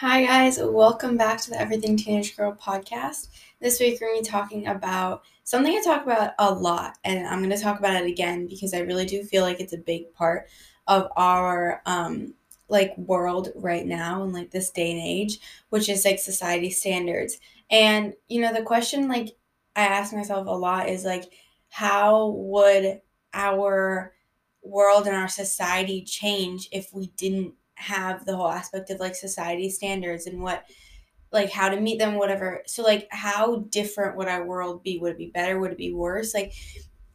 Hi, guys. Welcome back to the Everything Teenage Girl podcast. This week, we're going to be talking about something I talk about a lot, and I'm going to talk about it again because I really do feel like it's a big part of our um, like world right now and like this day and age, which is like society standards. And you know, the question like I ask myself a lot is like, how would our world and our society change if we didn't have the whole aspect of like society standards and what like how to meet them whatever. So like how different would our world be? Would it be better? Would it be worse? Like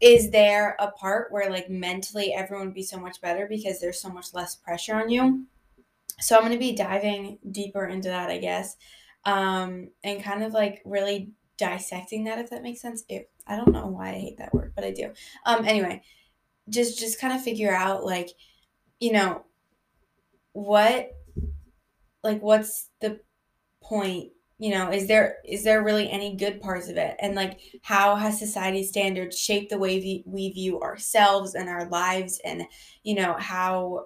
is there a part where like mentally everyone would be so much better because there's so much less pressure on you? So i'm going to be diving deeper into that i guess um and kind of like really dissecting that if that makes sense. Ew, i don't know why i hate that word but i do. Um anyway just just kind of figure out like you know what like what's the point you know? Is there is there really any good parts of it? And like how has society standards shaped the way we, we view ourselves and our lives and you know how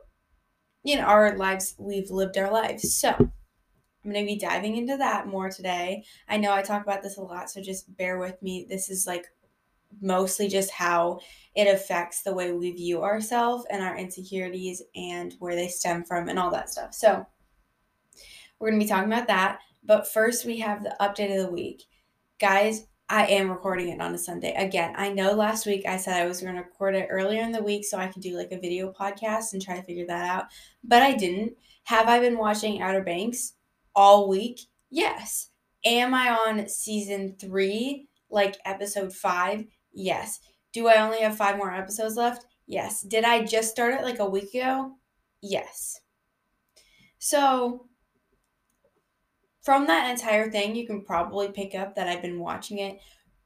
you know our lives we've lived our lives? So i'm going to be diving into that more today. I know i talk about this a lot so just bear with me. This is like mostly just how it affects the way we view ourselves and our insecurities and where they stem from and all that stuff. So, we're going to be talking about that. But first, we have the update of the week. Guys, I am recording it on a Sunday. Again, I know last week I said I was going to record it earlier in the week so I could do like a video podcast and try to figure that out, but I didn't. Have I been watching Outer Banks all week? Yes. Am I on season three, like episode five? Yes. Do I only have five more episodes left? Yes. Did I just start it like a week ago? Yes. So, from that entire thing, you can probably pick up that I've been watching it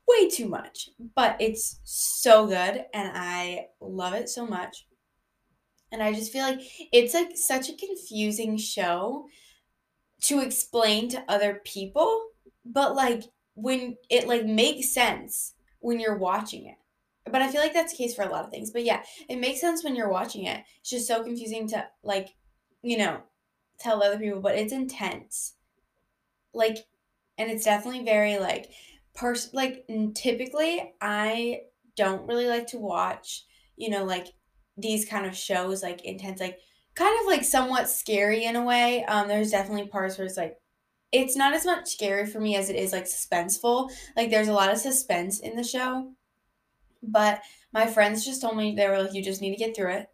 way too much, but it's so good and I love it so much. And I just feel like it's like such a confusing show to explain to other people, but like when it like makes sense when you're watching it. But I feel like that's the case for a lot of things. But yeah, it makes sense when you're watching it. It's just so confusing to like, you know, tell other people, but it's intense. Like and it's definitely very like pers like typically I don't really like to watch, you know, like these kind of shows like intense like kind of like somewhat scary in a way. Um there's definitely parts where it's like it's not as much scary for me as it is like suspenseful. Like there's a lot of suspense in the show. But my friends just told me they were like, you just need to get through it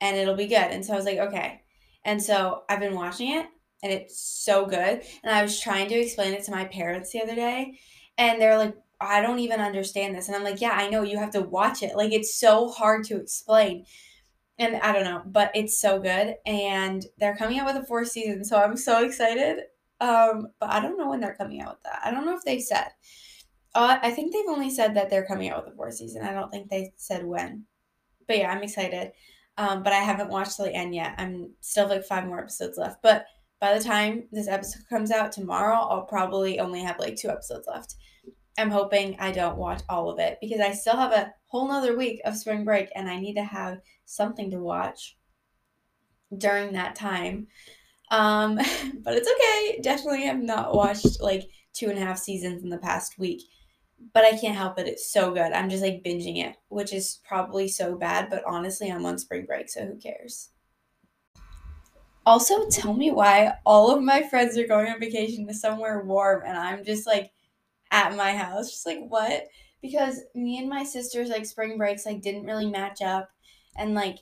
and it'll be good. And so I was like, okay. And so I've been watching it and it's so good. And I was trying to explain it to my parents the other day and they're like, I don't even understand this. And I'm like, yeah, I know you have to watch it. Like it's so hard to explain. And I don't know, but it's so good. And they're coming out with a fourth season. So I'm so excited. Um, but I don't know when they're coming out with that. I don't know if they said. Uh, I think they've only said that they're coming out with the fourth season. I don't think they said when. But yeah, I'm excited. Um, but I haven't watched the end yet. I'm still like five more episodes left. But by the time this episode comes out tomorrow, I'll probably only have like two episodes left. I'm hoping I don't watch all of it because I still have a whole nother week of spring break and I need to have something to watch during that time. Um, but it's okay. Definitely have not watched like two and a half seasons in the past week. But I can't help it. It's so good. I'm just like binging it, which is probably so bad, but honestly, I'm on spring break, so who cares? Also, tell me why all of my friends are going on vacation to somewhere warm and I'm just like at my house. Just like, what? Because me and my sister's like spring breaks like didn't really match up and like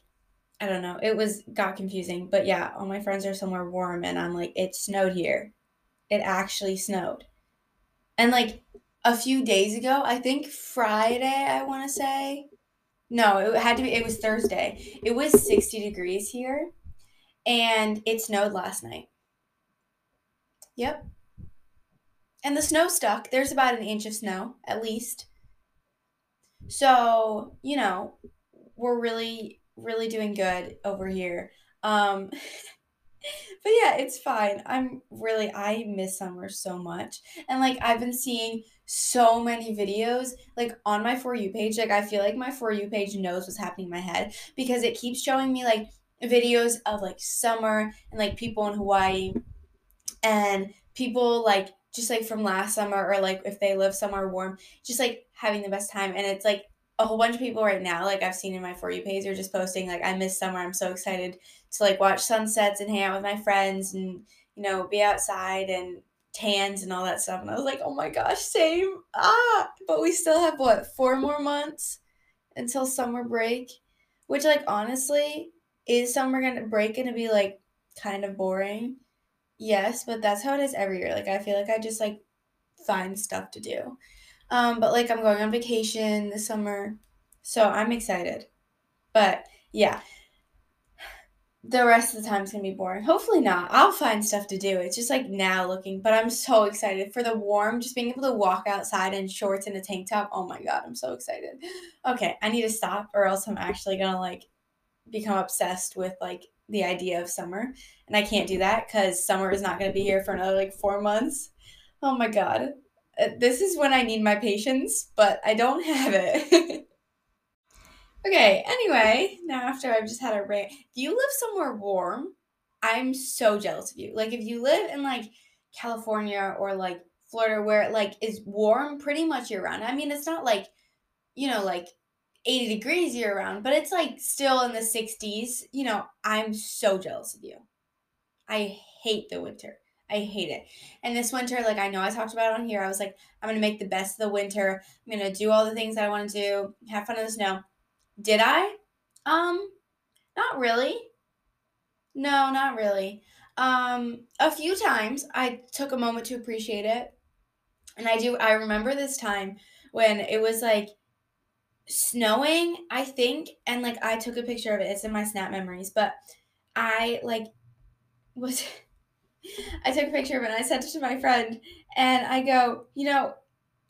I don't know. It was got confusing. But yeah, all my friends are somewhere warm and I'm like, it snowed here. It actually snowed. And like a few days ago, I think Friday, I want to say. No, it had to be it was Thursday. It was 60 degrees here and it snowed last night. Yep. And the snow stuck. There's about an inch of snow at least. So, you know, we're really really doing good over here. Um, but yeah, it's fine. I'm really, I miss summer so much. And like, I've been seeing so many videos like on my For You page. Like, I feel like my For You page knows what's happening in my head because it keeps showing me like videos of like summer and like people in Hawaii and people like just like from last summer or like if they live somewhere warm, just like having the best time. And it's like a whole bunch of people right now, like I've seen in my For You page, are just posting like I miss summer. I'm so excited to like watch sunsets and hang out with my friends and you know be outside and tans and all that stuff. And I was like, oh my gosh, same. Ah, but we still have what four more months until summer break, which like honestly is summer gonna break gonna be like kind of boring Yes, but that's how it is every year. Like I feel like I just like find stuff to do. Um, but like I'm going on vacation this summer, so I'm excited. But yeah, the rest of the time is gonna be boring. Hopefully not. I'll find stuff to do. It's just like now looking, but I'm so excited for the warm. Just being able to walk outside in shorts and a tank top. Oh my god, I'm so excited. Okay, I need to stop, or else I'm actually gonna like become obsessed with like the idea of summer. And I can't do that because summer is not to be here for another like four months. Oh my God. Uh, this is when I need my patience, but I don't have it. okay, anyway, now after I've just had a rant, if you live somewhere warm, I'm so jealous of you. Like, if you live in like California or like Florida where it like is warm pretty much year round. I mean, it's not like, you know, like 80 degrees year round, but it's like still in the 60s. You know, I'm so jealous of you. I hate the winter. I hate it. And this winter, like I know I talked about on here, I was like, I'm gonna make the best of the winter. I'm gonna do all the things that I want to do, have fun in the snow. Did I? Um, not really. No, not really. Um, a few times I took a moment to appreciate it. And I do I remember this time when it was like snowing, I think, and like I took a picture of it. It's in my snap memories, but I like was I took a picture of it and I sent it to my friend and I go, you know,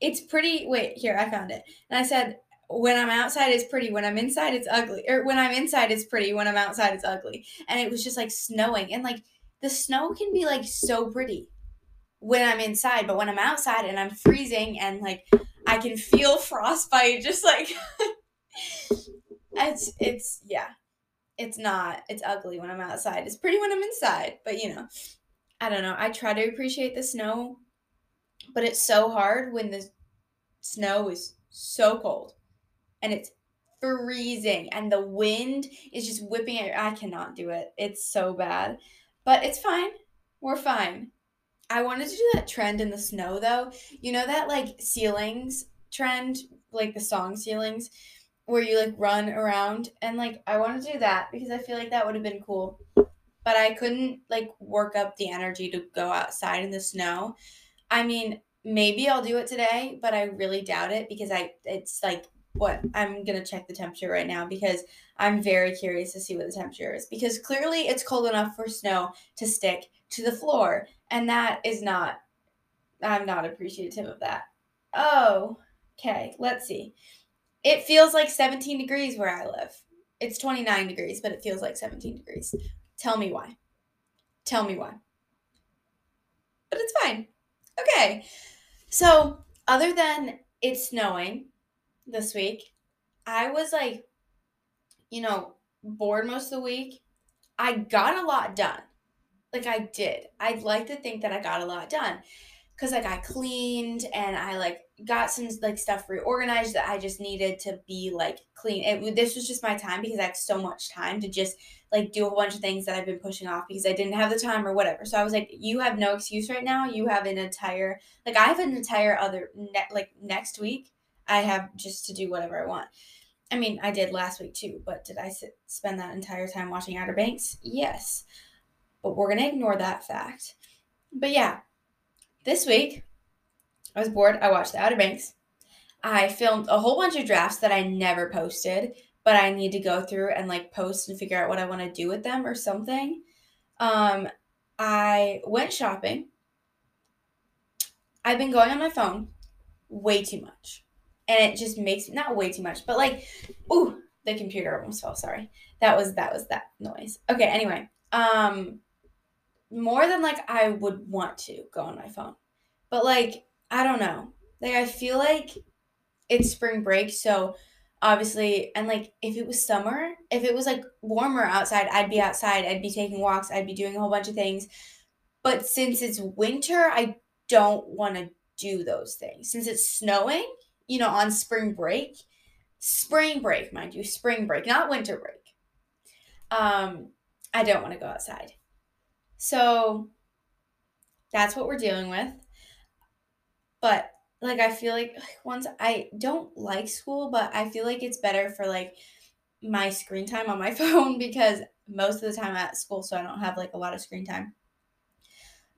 it's pretty wait, here, I found it. And I said, when I'm outside it's pretty, when I'm inside it's ugly. Or when I'm inside it's pretty, when I'm outside it's ugly. And it was just like snowing. And like the snow can be like so pretty when I'm inside, but when I'm outside and I'm freezing and like I can feel frostbite just like it's it's yeah. It's not. It's ugly when I'm outside. It's pretty when I'm inside, but you know. I don't know. I try to appreciate the snow, but it's so hard when the snow is so cold and it's freezing and the wind is just whipping it. I cannot do it. It's so bad. But it's fine. We're fine. I wanted to do that trend in the snow though. You know that like ceilings trend, like the song ceilings, where you like run around and like I want to do that because I feel like that would have been cool. But I couldn't like work up the energy to go outside in the snow. I mean, maybe I'll do it today, but I really doubt it because I it's like what I'm gonna check the temperature right now because I'm very curious to see what the temperature is because clearly it's cold enough for snow to stick to the floor and that is not, I'm not appreciative of that. Oh, okay. Let's see. It feels like 17 degrees where I live. It's 29 degrees, but it feels like 17 degrees. Tell me why. Tell me why. But it's fine. Okay. So, other than it's snowing this week, I was like, you know, bored most of the week. I got a lot done like I did. I'd like to think that I got a lot done because like I cleaned and I like got some like stuff reorganized that I just needed to be like clean. It this was just my time because I had so much time to just like do a bunch of things that I've been pushing off because I didn't have the time or whatever. So I was like, you have no excuse right now. You have an entire like I have an entire other ne- like next week. I have just to do whatever I want. I mean, I did last week too, but did I sit, spend that entire time watching Outer Banks? Yes but we're going to ignore that fact. But yeah, this week I was bored. I watched The Outer Banks. I filmed a whole bunch of drafts that I never posted, but I need to go through and like post and figure out what I want to do with them or something. Um, I went shopping. I've been going on my phone way too much. And it just makes not way too much, but like, ooh, the computer almost fell. Sorry. That was that was that noise. Okay, anyway. Um more than like I would want to go on my phone. But like, I don't know. Like I feel like it's spring break, so obviously and like if it was summer, if it was like warmer outside, I'd be outside, I'd be taking walks, I'd be doing a whole bunch of things. But since it's winter, I don't want to do those things. Since it's snowing, you know, on spring break, spring break, mind you, spring break, not winter break. Um, I don't want to go outside. So that's what we're dealing with. But like I feel like once I don't like school, but I feel like it's better for like my screen time on my phone because most of the time at school so I don't have like a lot of screen time.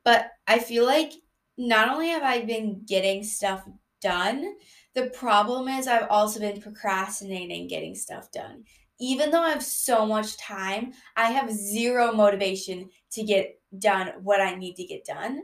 But I feel like not only have I been getting stuff done, the problem is I've also been procrastinating getting stuff done. Even though I have so much time, I have zero motivation to get done what I need to get done,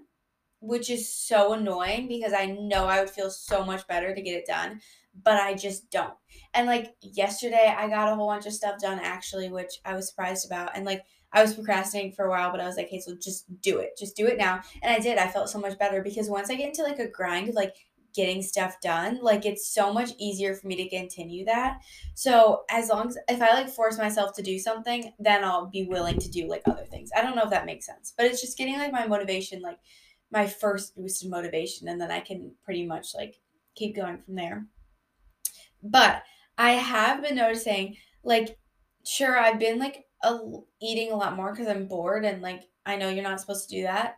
which is so annoying because I know I would feel so much better to get it done, but I just don't. And like yesterday, I got a whole bunch of stuff done actually, which I was surprised about. And like I was procrastinating for a while, but I was like, hey, so just do it. Just do it now. And I did. I felt so much better because once I get into like a grind of like getting stuff done, like it's so much easier for me to continue that. So as long as if I like force myself to do something, then I'll be willing to do like other things. I don't know if that makes sense, but it's just getting like my motivation, like my first boost of motivation, and then I can pretty much like keep going from there. But I have been noticing, like, sure, I've been like a, eating a lot more because I'm bored and like I know you're not supposed to do that,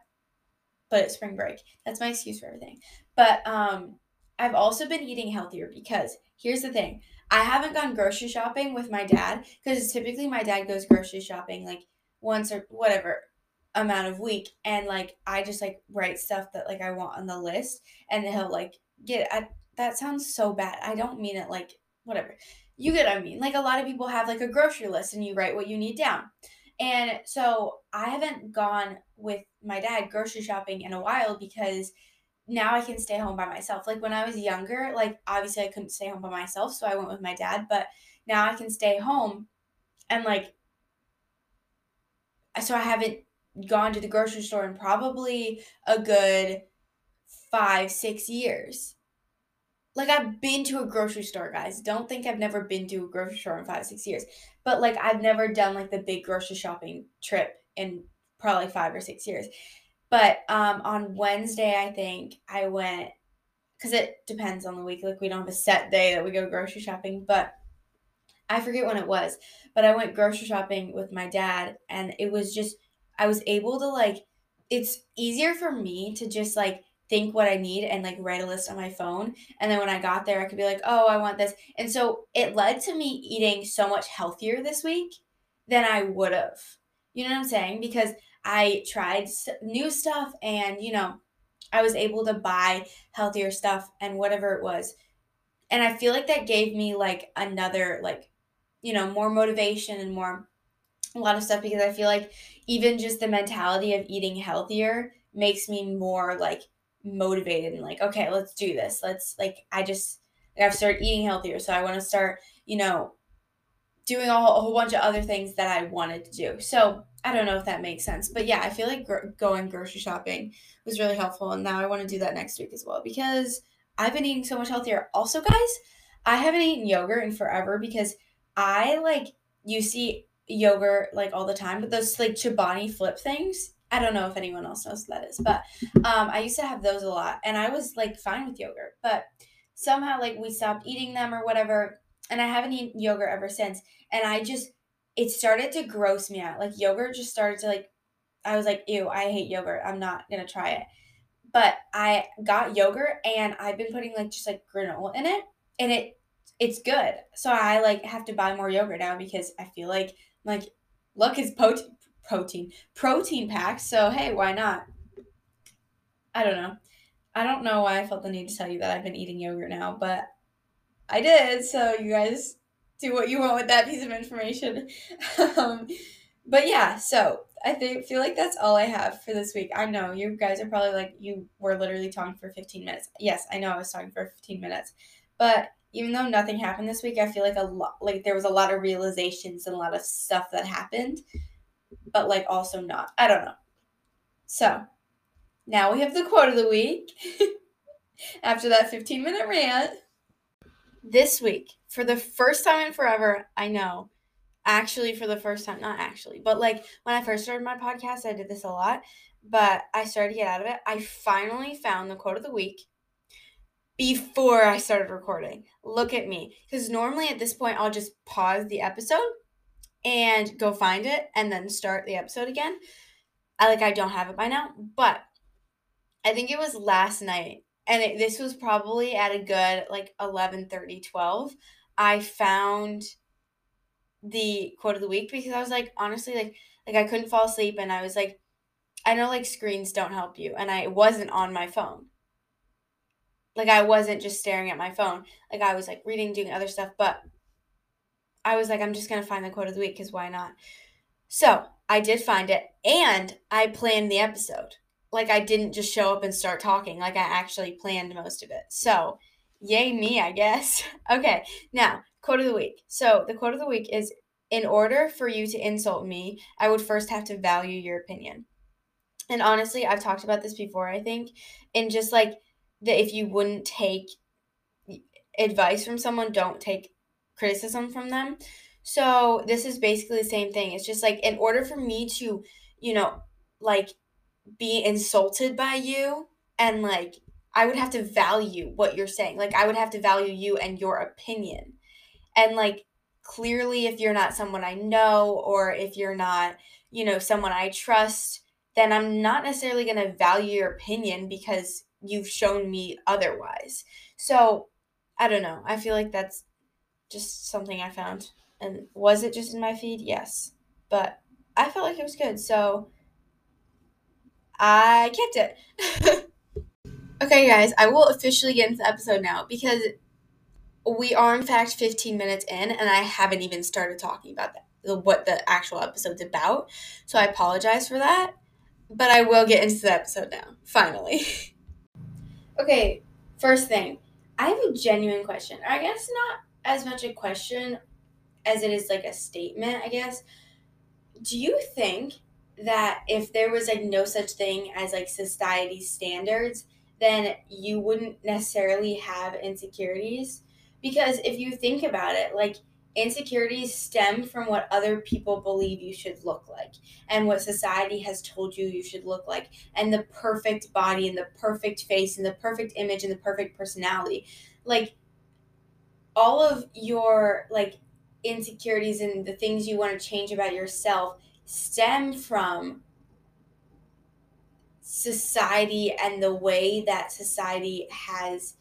but it's spring break. That's my excuse for everything. But um, I've also been eating healthier because here's the thing: I haven't gone grocery shopping with my dad because typically my dad goes grocery shopping like once or whatever amount of week and like I just like write stuff that like I want on the list and he'll like get I, that sounds so bad. I don't mean it like whatever. You get what I mean. Like a lot of people have like a grocery list and you write what you need down. And so I haven't gone with my dad grocery shopping in a while because now I can stay home by myself. Like when I was younger, like obviously I couldn't stay home by myself, so I went with my dad, but now I can stay home and like so I haven't gone to the grocery store in probably a good 5 6 years like I've been to a grocery store, guys. Don't think I've never been to a grocery store in five, six years. But like I've never done like the big grocery shopping trip in probably five or six years. But um on Wednesday, I think I went because it depends on the week. Like we don't have a set day that we go grocery shopping, but I forget when it was. But I went grocery shopping with my dad, and it was just I was able to like. It's easier for me to just like think what I need and like write a list on my phone. And then when I got there, I could be like, oh, I want this. And so it led to me eating so much healthier this week than I would have. You know what I'm saying? Because I tried new stuff and, you know, I was able to buy healthier stuff and whatever it was. And I feel like that gave me like another, like, you know, more motivation and more, a lot of stuff because I feel like even just the mentality of eating healthier makes me more like motivated and like, okay, let's do this. Let's like, I just, like, I've started eating healthier. So I want to start, you know, doing a whole, a whole, bunch of other things that I wanted to do. So I don't know if that makes sense. But yeah, I feel like gr- going grocery shopping was really helpful. And now I want to do that next week as well because I've been eating so much healthier. Also, guys, I haven't eaten yogurt in forever because I like, you see yogurt like all the time, but those like Chobani flip things I don't know if anyone else knows what that is, but um, I used to have those a lot, and I was like fine with yogurt, but somehow like we stopped eating them or whatever, and I haven't eaten yogurt ever since, and I just it started to gross me out. Like yogurt just started to like, I was like, ew, I hate yogurt. I'm not gonna try it. But I got yogurt, and I've been putting like just like granola in it, and it it's good. So I like have to buy more yogurt now because I feel like like look, it's potent protein protein packs. So hey, why not? I don't know. I don't know why I felt the need to tell you that I've been eating yogurt now, but I did. So you guys do what you want with that piece of information. um, but yeah, so I think feel like that's all I have for this week. I know you guys are probably like you were literally talking for 15 minutes. Yes, I know I was talking for 15 minutes. But even though nothing happened this week, I feel like a lot like there was a lot of realizations and a lot of stuff that happened but like also not. I don't know. So now we have the quote of the week after that 15 minute rant. This week, for the first time in forever, I know actually for the first time, not actually, but like when I first started my podcast, I did this a lot, but I started to get out of it. I finally found the quote of the week before I started recording. Look at me. Because normally at this point, I'll just pause the episode and go find it and then start the episode again. I like, I don't have it by now, but I think it was last night. And it, this was probably at a good like 11 30, 12. I found the quote of the week because I was like, honestly, like, like I couldn't fall asleep and I was like, I know like screens don't help you. And I wasn't on my phone like I wasn't just staring at my phone. Like I was like reading, doing other stuff, but I was like, I'm just gonna find the quote of the week because why not? So I did find it and I planned the episode. Like I didn't just show up and start talking. Like I actually planned most of it. So yay me, I guess. okay, now quote of the week. So the quote of the week is in order for you to insult me, I would first have to value your opinion. And honestly, I've talked about this before, I think, and just like that if you wouldn't take advice from someone, don't take criticism from them. So this is basically the same thing. It's just like in order for me to, you know, like be insulted by you and like I would have to value what you're saying. Like I would have to value you and your opinion. And like clearly if you're not someone I know or if you're not, you know, someone I trust, then I'm not necessarily going to value your opinion because you've shown me otherwise. So I don't know. I feel like that's just something I found. And was it just in my feed? Yes. But I felt like it was good. So I kept it. okay, guys, I will officially get into the episode now because we are, in fact, 15 minutes in, and I haven't even started talking about that, what the actual episode's about. So I apologize for that. But I will get into the episode now, finally. Okay, first thing, I have a genuine question. I guess not as much a question as it is like a statement, I guess. Do you think that if there was like no such thing as like society standards, then you wouldn't necessarily have insecurities? Because if you think about it, like Insecurities stem from what other people believe you should look like and what society has told you you should look like, and the perfect body, and the perfect face, and the perfect image, and the perfect personality. Like, all of your like insecurities and the things you want to change about yourself stem from society and the way that society has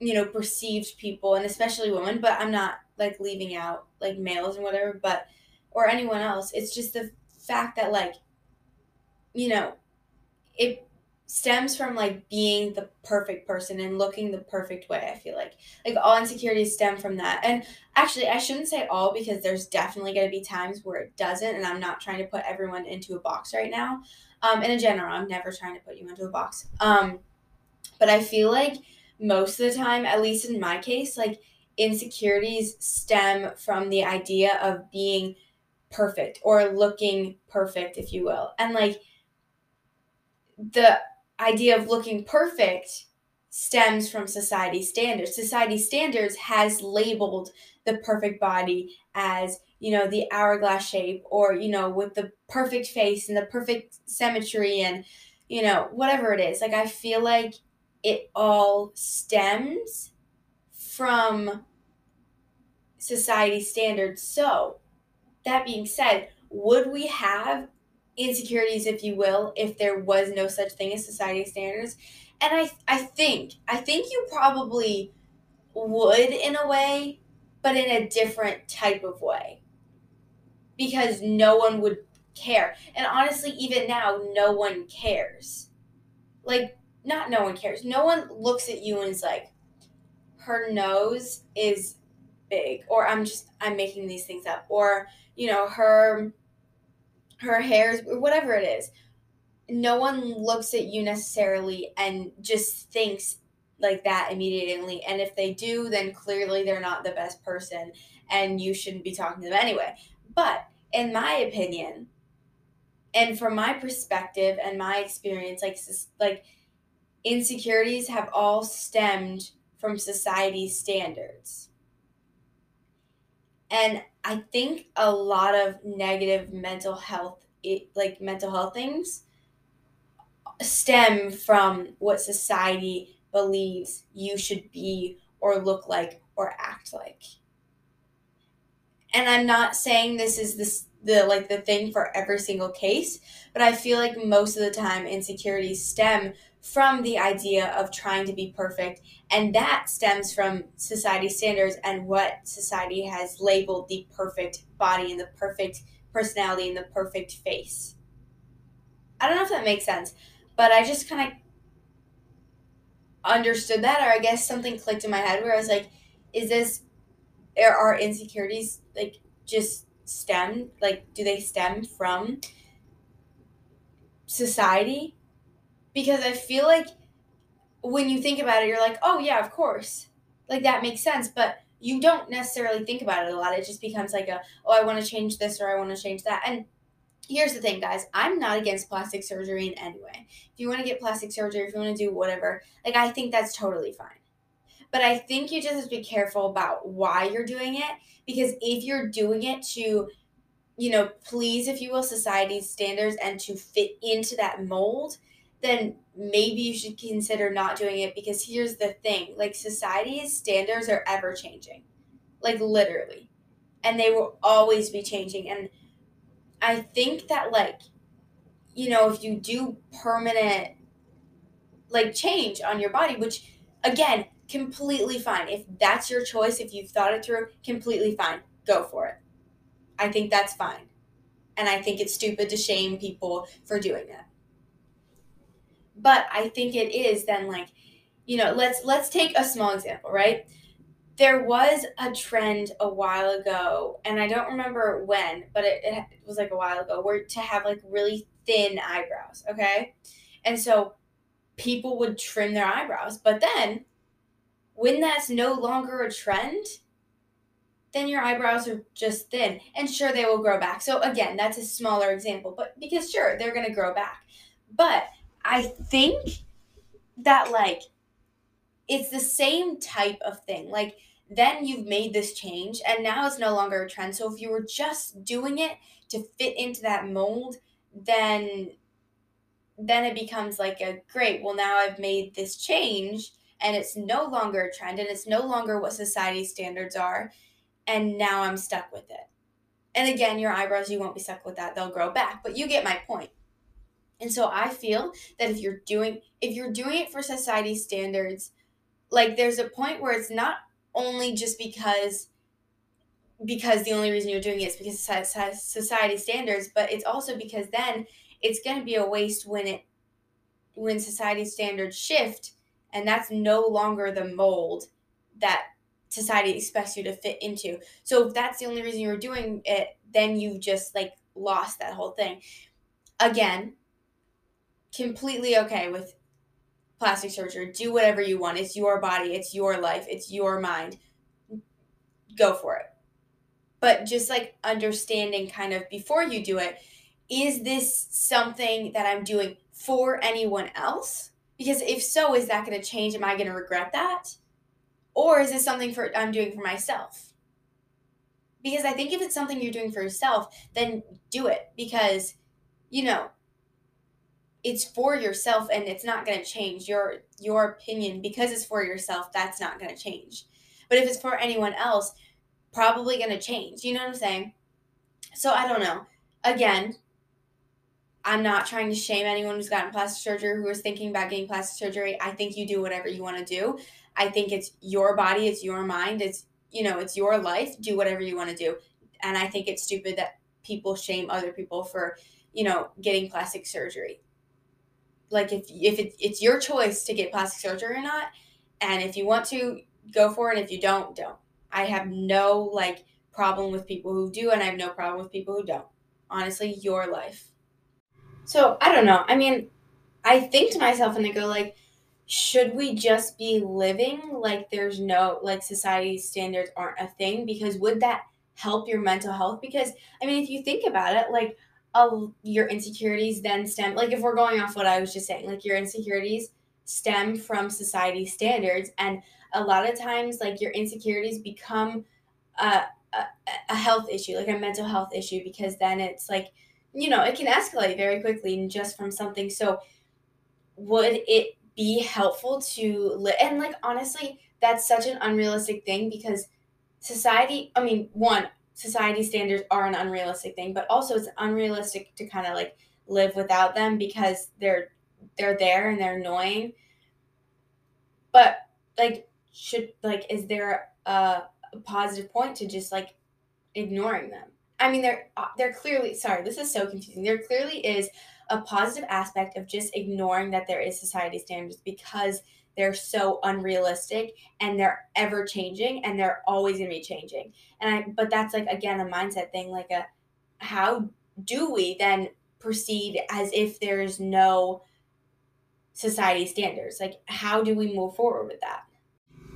you know perceived people and especially women but i'm not like leaving out like males and whatever, but or anyone else. It's just the fact that like you know, it stems from like being the perfect person and looking the perfect way i feel like. Like all insecurities stem from that. And actually i shouldn't say all because there's definitely going to be times where it doesn't and i'm not trying to put everyone into a box right now. Um in general i'm never trying to put you into a box. Um but i feel like most of the time at least in my case like insecurities stem from the idea of being perfect or looking perfect, if you will. And like the idea of looking perfect stems from society standards. Society standards has labeled the perfect body as, you know, the hourglass shape or, you know, with the perfect face and the perfect symmetry and, you know, whatever it is. Like I feel like it all stems from society standards. So, that being said, would we have insecurities, if you will, if there was no such thing as society standards? And I, I think, I think you probably would in a way, but in a different type of way. Because no one would care. And honestly, even now, no one cares. Like, not no one cares. No one looks at you and is like, her nose is big or i'm just i'm making these things up or you know her her hairs whatever it is. No one looks at you necessarily and just thinks like that immediately and if they do then clearly they're not the best person and you shouldn't be talking to them anyway. But in my opinion and from my perspective and my experience like like insecurities have all stemmed from society's standards And I think a lot of negative mental health, like mental health things, stem from what society believes you should be or look like or act like. And I'm not saying this is this the like the thing for every single case, but I feel like most of the time insecurities stem from the idea of trying to be perfect and that stems from society standards and what society has labeled the perfect body and the perfect personality and the perfect face. I don't know if that makes sense, but I just kind of understood that, or I guess something clicked in my head where I was like, is this, are our insecurities like just stem, like, do they stem from society? Because I feel like when you think about it, you're like, oh, yeah, of course. Like, that makes sense. But you don't necessarily think about it a lot. It just becomes like a, oh, I want to change this or I want to change that. And here's the thing, guys. I'm not against plastic surgery in any way. If you want to get plastic surgery, if you want to do whatever, like I think that's totally fine. But I think you just have to be careful about why you're doing it because if you're doing it to, you know, please, if you will, society's standards and to fit into that mold, then maybe you should consider not doing it because here's the thing like society's standards are ever changing, like literally, and they will always be changing. And I think that like you know if you do permanent like change on your body which again completely fine if that's your choice if you've thought it through completely fine go for it I think that's fine and I think it's stupid to shame people for doing that but I think it is then like you know let's let's take a small example right there was a trend a while ago, and I don't remember when, but it, it was like a while ago, where to have like really thin eyebrows, okay? And so people would trim their eyebrows. But then when that's no longer a trend, then your eyebrows are just thin. And sure, they will grow back. So again, that's a smaller example, but because sure, they're going to grow back. But I think that like it's the same type of thing. Like then you've made this change and now it's no longer a trend. So if you were just doing it to fit into that mold, then then it becomes like a great, well now I've made this change and it's no longer a trend and it's no longer what society standards are and now I'm stuck with it. And again, your eyebrows you won't be stuck with that. They'll grow back, but you get my point. And so I feel that if you're doing if you're doing it for society standards, like there's a point where it's not only just because because the only reason you're doing it is because society standards, but it's also because then it's going to be a waste when it when society standards shift and that's no longer the mold that society expects you to fit into. So if that's the only reason you're doing it, then you've just like lost that whole thing. Again, completely okay with plastic surgery. Do whatever you want. It's your body, it's your life, it's your mind. Go for it. But just like understanding kind of before you do it, is this something that I'm doing for anyone else? Because if so, is that going to change? Am I going to regret that? Or is this something for I'm doing for myself? Because I think if it's something you're doing for yourself, then do it because you know, it's for yourself and it's not going to change. Your your opinion because it's for yourself that's not going to change. But if it's for anyone else probably going to change you know what i'm saying? So i don't know. Again i'm not trying to shame anyone who's gotten plastic surgery who is thinking about getting plastic surgery. I think you do whatever you want to do. I think it's your body it's your mind it's you know it's your life. Do whatever you want to do. And i think it's stupid that people shame other people for you know getting plastic surgery like if if it, it's your choice to get plastic surgery or not and if you want to go for it. If you don't don't. I have no like problem with people who do and i have no problem with people who don't. Honestly your life. So i don't know. I mean i think to myself and i go like should we just be living like there's no like society standards aren't a thing? Because would that help your mental health? Because i mean if you think about it like of your insecurities then stem like if we're going off what I was just saying, like your insecurities stem from society standards and a lot of times like your insecurities become uh a, a health issue, like a mental health issue, because then it's like, you know, it can escalate very quickly and just from something. So, would it be helpful to live? And, like, honestly, that's such an unrealistic thing because society, I mean, one, society standards are an unrealistic thing, but also it's unrealistic to kind of like live without them because they're they're there and they're annoying. But like should like is there a, a positive point to just like ignoring them? I mean, there uh, there clearly sorry, this is so confusing. There clearly is a positive aspect of just ignoring that there is society standards because they're so unrealistic and they're ever changing and they're always going to be changing. And I but that's like again a mindset thing like a how do we then proceed as if there's no society standards? Like how do we move forward with that?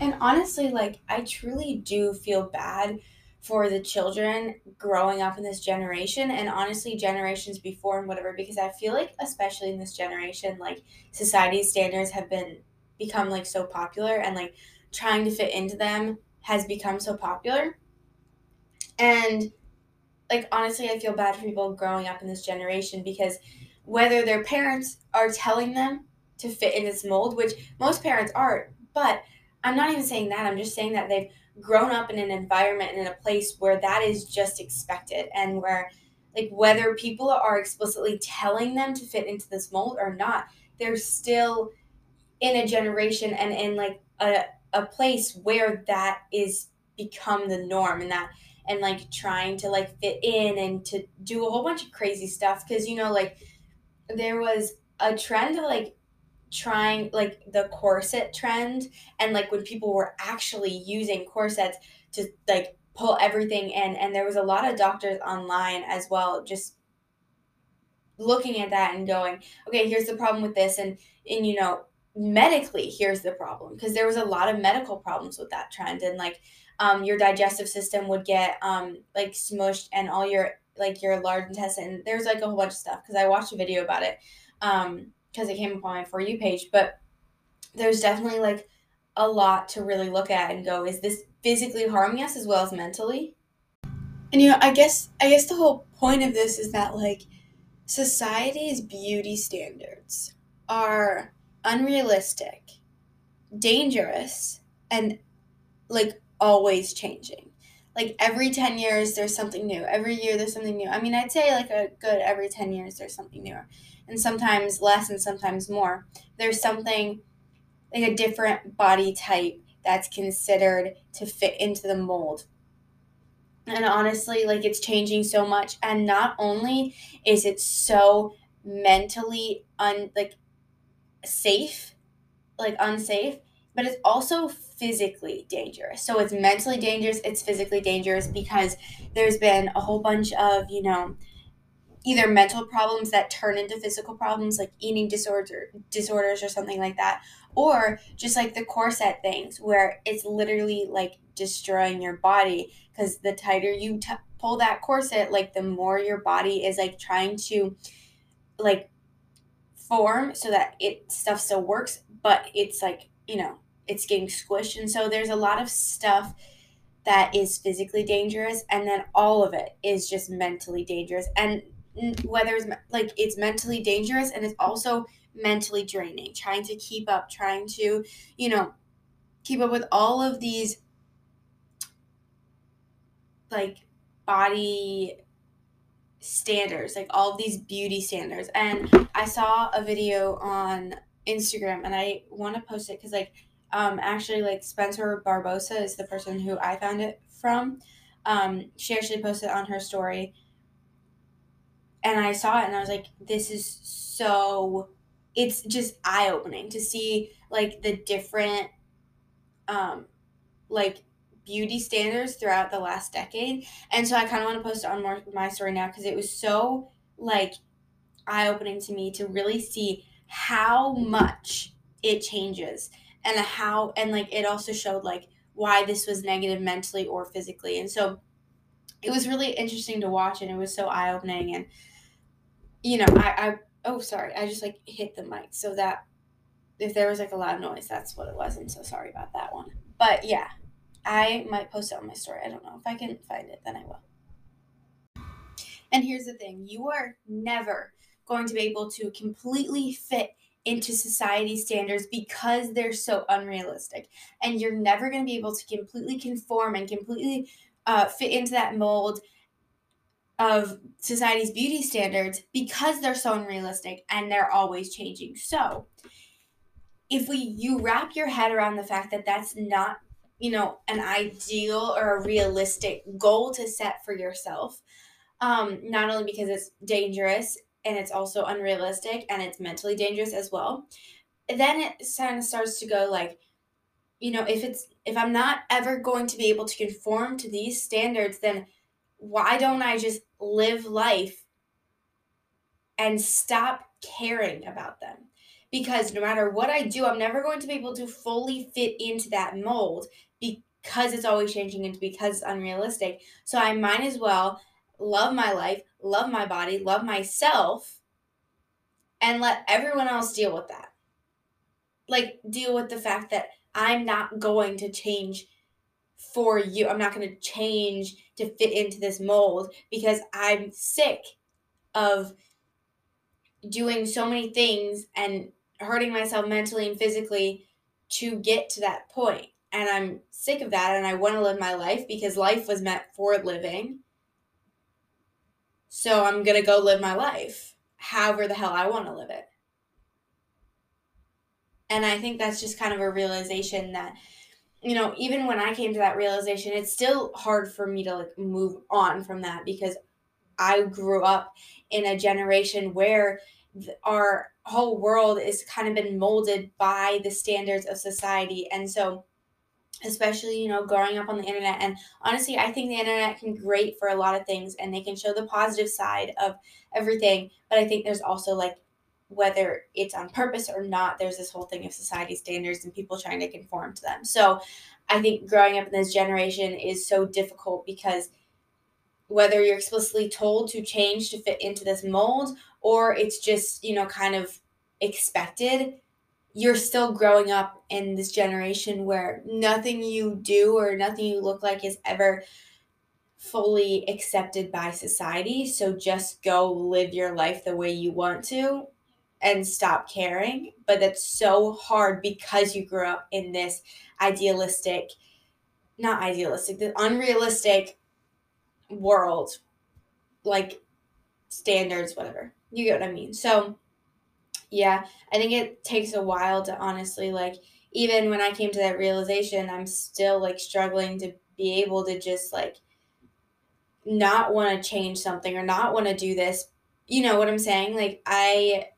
And honestly, like I truly do feel bad for the children growing up in this generation and honestly generations before and whatever because I feel like especially in this generation like society standards have been become like so popular and like trying to fit into them has become so popular. And like honestly, I feel bad for people growing up in this generation because whether their parents are telling them to fit in this mold, which most parents are, but I'm not even saying that. I'm just saying that they've grown up in an environment and in a place where that is just expected and where like whether people are explicitly telling them to fit into this mold or not, they're still in a generation and in like a, a place where that is become the norm and that and like trying to like fit in and to do a whole bunch of crazy stuff. Because you know like there was a trend of like trying like the corset trend and like when people were actually using corsets to like pull everything in. And there was a lot of doctors online as well just looking at that and going okay here's the problem with this. And and you know medically here's the problem because there was a lot of medical problems with that trend and like um, your digestive system would get um, like smushed and all your like your large intestine there's like a whole bunch of stuff because i watched a video about it because um, it came up on my for you page but there's definitely like a lot to really look at and go is this physically harming us as well as mentally? And you know i guess i guess the whole point of this is that like society's beauty standards are unrealistic, dangerous, and like always changing. Like every 10 years, there's something new. Every year, there's something new. I mean, I'd say like a good every 10 years, there's something new. And sometimes less and sometimes more. There's something like a different body type that's considered to fit into the mold. And honestly, like it's changing so much. And not only is it so mentally un like safe, like unsafe, but it's also physically dangerous. So it's mentally dangerous, it's physically dangerous because there's been a whole bunch of, you know, either mental problems that turn into physical problems like eating disorder disorders or something like that or just like the corset things where it's literally like destroying your body because the tighter you t- pull that corset like the more your body is like trying to like form so that it stuff still works, but it's like, you know, it's getting squished. And so there's a lot of stuff that is physically dangerous and then all of it is just mentally dangerous. And whether it's like it's mentally dangerous and it's also mentally draining, trying to keep up, trying to, you know, keep up with all of these like body standards, like all these beauty standards. And I saw a video on Instagram and I want to post it because, like, um, actually, like, Spencer Barbosa is the person who I found it from. Um, she actually posted on her story. And I saw it and I was like, this is so, it's just eye opening to see, like, the different, um, like, beauty standards throughout the last decade. And so I kind of want to post it on more, my story now because it was so like eye opening to me to really see how much it changes and how and like it also showed like why this was negative mentally or physically. And so it was really interesting to watch and it was so eye opening and you know, I, I oh sorry, I just like hit the mic so that if there was like a loud noise, that's what it was. I'm so sorry about that one. But yeah, I might post it on my story. I don't know. If I can find it, then I will. And here's the thing you are never going to be able to completely fit into society standards because they're so unrealistic. And you're never going to be able to completely conform and completely uh, fit into that mold of society's beauty standards because they're so unrealistic and they're always changing. So, if we you wrap your head around the fact that that's not, you know, an ideal or a realistic goal to set for yourself, um, not only because it's dangerous and it's also unrealistic and it's mentally dangerous as well, then it kind of starts to go like, you know, if it's if I'm not ever going to be able to conform to these standards, then why don't I just live life and stop caring about them? Because no matter what I do, I'm never going to be able to fully fit into that mold because it's always changing and because it's unrealistic. So I might as well love my life, love my body, love myself, and let everyone else deal with that. Like, deal with the fact that I'm not going to change for you. I'm not going to change to fit into this mold because I'm sick of doing so many things and hurting myself mentally and physically to get to that point. And I'm sick of that and I want to live my life because life was meant for living. So I'm going to go live my life however the hell I want to live it. And I think that's just kind of a realization that, you know, even when I came to that realization, it's still hard for me to like move on from that because I grew up in a generation where our whole world is kind of been molded by the standards of society. And so, especially you know growing up on the internet. And honestly i think the internet can great for a lot of things and they can show the positive side of everything. But i think there's also like whether it's on purpose or not there's this whole thing of society standards and people trying to conform to them. So i think growing up in this generation is so difficult because whether you're explicitly told to change to fit into this mold or it's just you know kind of expected you're still growing up in this generation where nothing you do or nothing you look like is ever fully accepted by society. So just go live your life the way you want to and stop caring. But that's so hard because you grew up in this idealistic, not idealistic, the unrealistic world, like standards, whatever. You get what I mean. So, yeah, I think it takes a while to honestly like even when I came to that realization, I'm still like struggling to be able to just like not want to change something or not want to do this. You know what I'm saying? Like I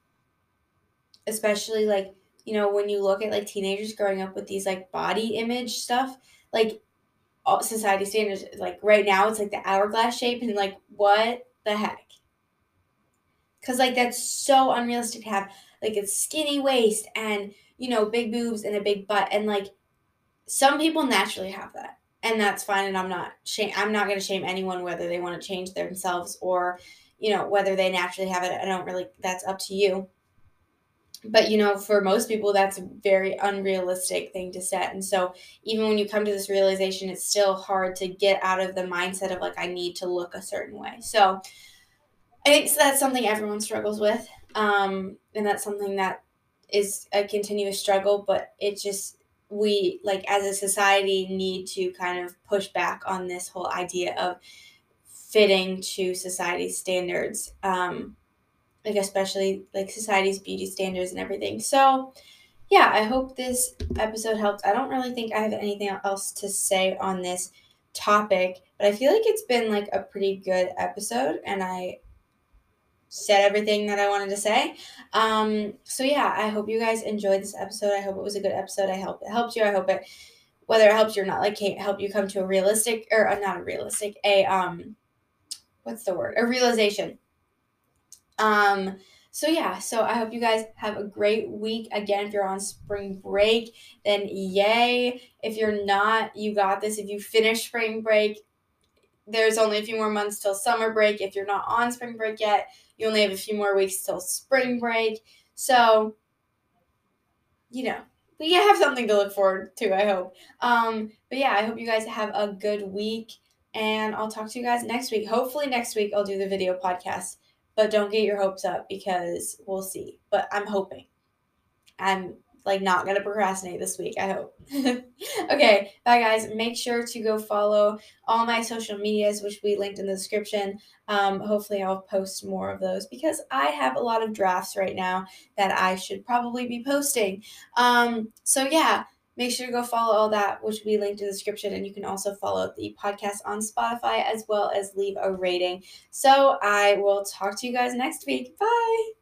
especially like, you know, when you look at like teenagers growing up with these like body image stuff, like all society standards like right now it's like the hourglass shape and like what the heck? Cause like that's so unrealistic to have like a skinny waist and you know big boobs and a big butt and like some people naturally have that and that's fine and I'm not shame I'm not gonna shame anyone whether they want to change themselves or you know whether they naturally have it. I don't really that's up to you. But you know, for most people that's a very unrealistic thing to set. And so even when you come to this realization, it's still hard to get out of the mindset of like I need to look a certain way. So I think that's something everyone struggles with. Um, and that's something that is a continuous struggle, but it just, we, like, as a society, need to kind of push back on this whole idea of fitting to society's standards. Um, like, especially like society's beauty standards and everything. So, yeah, I hope this episode helped. I don't really think I have anything else to say on this topic, but I feel like it's been like a pretty good episode, and I said everything that I wanted to say. Um, so yeah, I hope you guys enjoyed this episode. I hope it was a good episode. I hope it helped you. I hope it, whether it helps you or not, like can't help you come to a realistic or uh, not a realistic, a um, what's the word? A realization. Um. So yeah, so I hope you guys have a great week. Again, if you're on spring break, then yay. If you're not, you got this. If you finish spring break, there's only a few more months till summer break. If you're not on spring break yet, you only have a few more weeks till spring break. So, you know, we have something to look forward to, I hope. Um, but yeah, I hope you guys have a good week and I'll talk to you guys next week. Hopefully next week I'll do the video podcast, but don't get your hopes up because we'll see. But I'm hoping. I'm like not gonna procrastinate this week. I hope. okay, bye guys. Make sure to go follow all my social medias, which we linked in the description. Um, hopefully, I'll post more of those because I have a lot of drafts right now that I should probably be posting. Um, so yeah. Make sure to go follow all that, which we linked in the description. And you can also follow the podcast on Spotify as well as leave a rating. So I will talk to you guys next week. Bye.